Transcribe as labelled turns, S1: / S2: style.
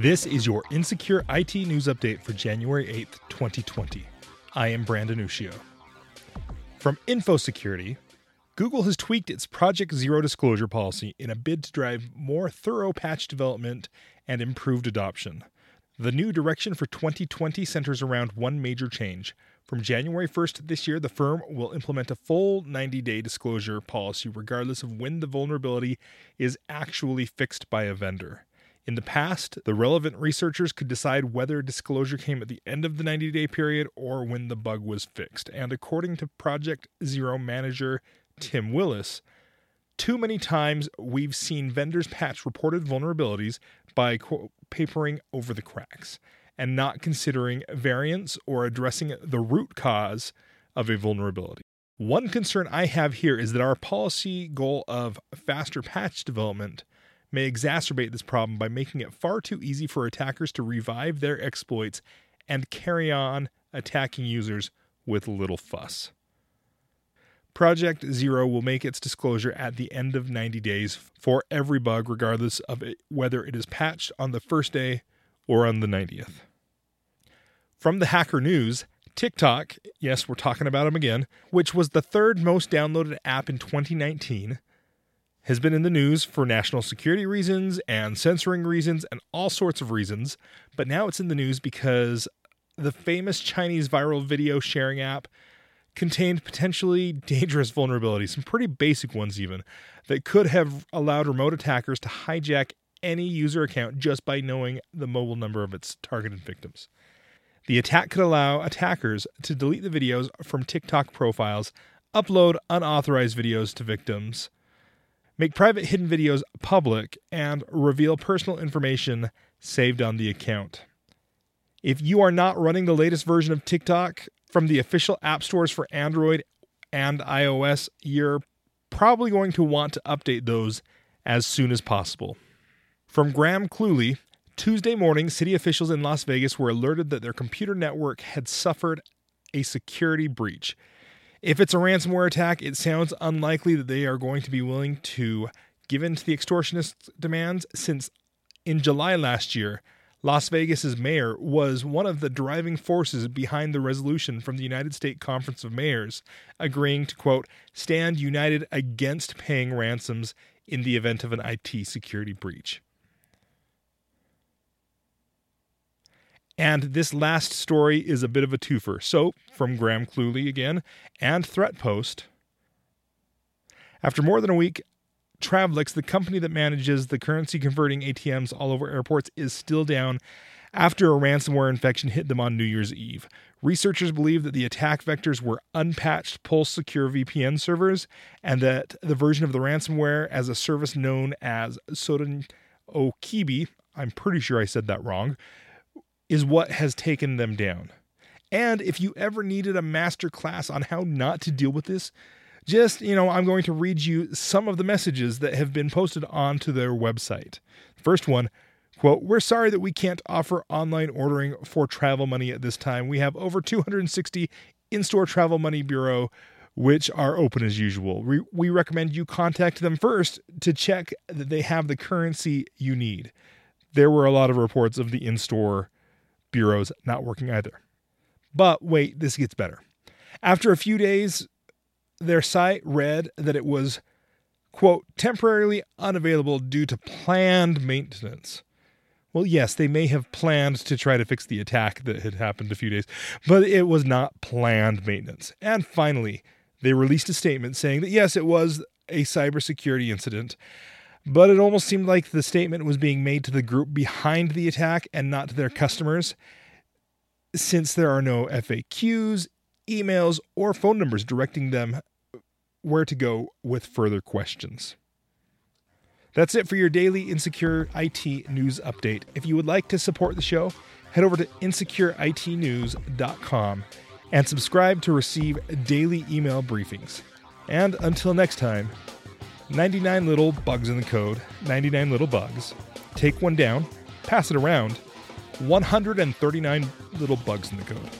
S1: This is your Insecure IT news update for January 8th, 2020. I am Branden Ushio. From InfoSecurity, Google has tweaked its Project Zero disclosure policy in a bid to drive more thorough patch development and improved adoption. The new direction for 2020 centers around one major change. From January 1st this year, the firm will implement a full 90 day disclosure policy regardless of when the vulnerability is actually fixed by a vendor. In the past, the relevant researchers could decide whether disclosure came at the end of the 90 day period or when the bug was fixed. And according to Project Zero manager Tim Willis, too many times we've seen vendors patch reported vulnerabilities by quote, papering over the cracks and not considering variants or addressing the root cause of a vulnerability. One concern I have here is that our policy goal of faster patch development may exacerbate this problem by making it far too easy for attackers to revive their exploits and carry on attacking users with little fuss. Project Zero will make its disclosure at the end of 90 days for every bug, regardless of it, whether it is patched on the first day or on the 90th. From the Hacker News, TikTok, yes, we're talking about them again, which was the third most downloaded app in 2019, has been in the news for national security reasons and censoring reasons and all sorts of reasons. But now it's in the news because the famous Chinese viral video sharing app contained potentially dangerous vulnerabilities, some pretty basic ones even, that could have allowed remote attackers to hijack any user account just by knowing the mobile number of its targeted victims. The attack could allow attackers to delete the videos from TikTok profiles, upload unauthorized videos to victims, make private hidden videos public, and reveal personal information saved on the account. If you are not running the latest version of TikTok from the official app stores for Android and iOS, you're probably going to want to update those as soon as possible. From Graham Cluley, Tuesday morning, city officials in Las Vegas were alerted that their computer network had suffered a security breach. If it's a ransomware attack, it sounds unlikely that they are going to be willing to give in to the extortionist demands since in July last year, Las Vegas's mayor was one of the driving forces behind the resolution from the United States Conference of Mayors agreeing to quote stand united against paying ransoms in the event of an IT security breach. And this last story is a bit of a twofer. So, from Graham Cluley again and ThreatPost. After more than a week, Travelex, the company that manages the currency converting ATMs all over airports, is still down after a ransomware infection hit them on New Year's Eve. Researchers believe that the attack vectors were unpatched Pulse Secure VPN servers and that the version of the ransomware as a service known as Soden Okibi, I'm pretty sure I said that wrong, is what has taken them down. And if you ever needed a master class on how not to deal with this, just, you know, I'm going to read you some of the messages that have been posted onto their website. First one, quote, We're sorry that we can't offer online ordering for travel money at this time. We have over 260 in store travel money bureau which are open as usual. We, we recommend you contact them first to check that they have the currency you need. There were a lot of reports of the in store bureaus not working either. But wait, this gets better. After a few days, their site read that it was, quote, temporarily unavailable due to planned maintenance. Well, yes, they may have planned to try to fix the attack that had happened a few days, but it was not planned maintenance. And finally, they released a statement saying that yes, it was a cybersecurity incident, but it almost seemed like the statement was being made to the group behind the attack and not to their customers, since there are no FAQs, emails, or phone numbers directing them where to go with further questions. That's it for your daily Insecure IT news update. If you would like to support the show, head over to insecureitnews.com and subscribe to receive daily email briefings. And until next time, 99 little bugs in the code, 99 little bugs. Take one down, pass it around. 139 little bugs in the code.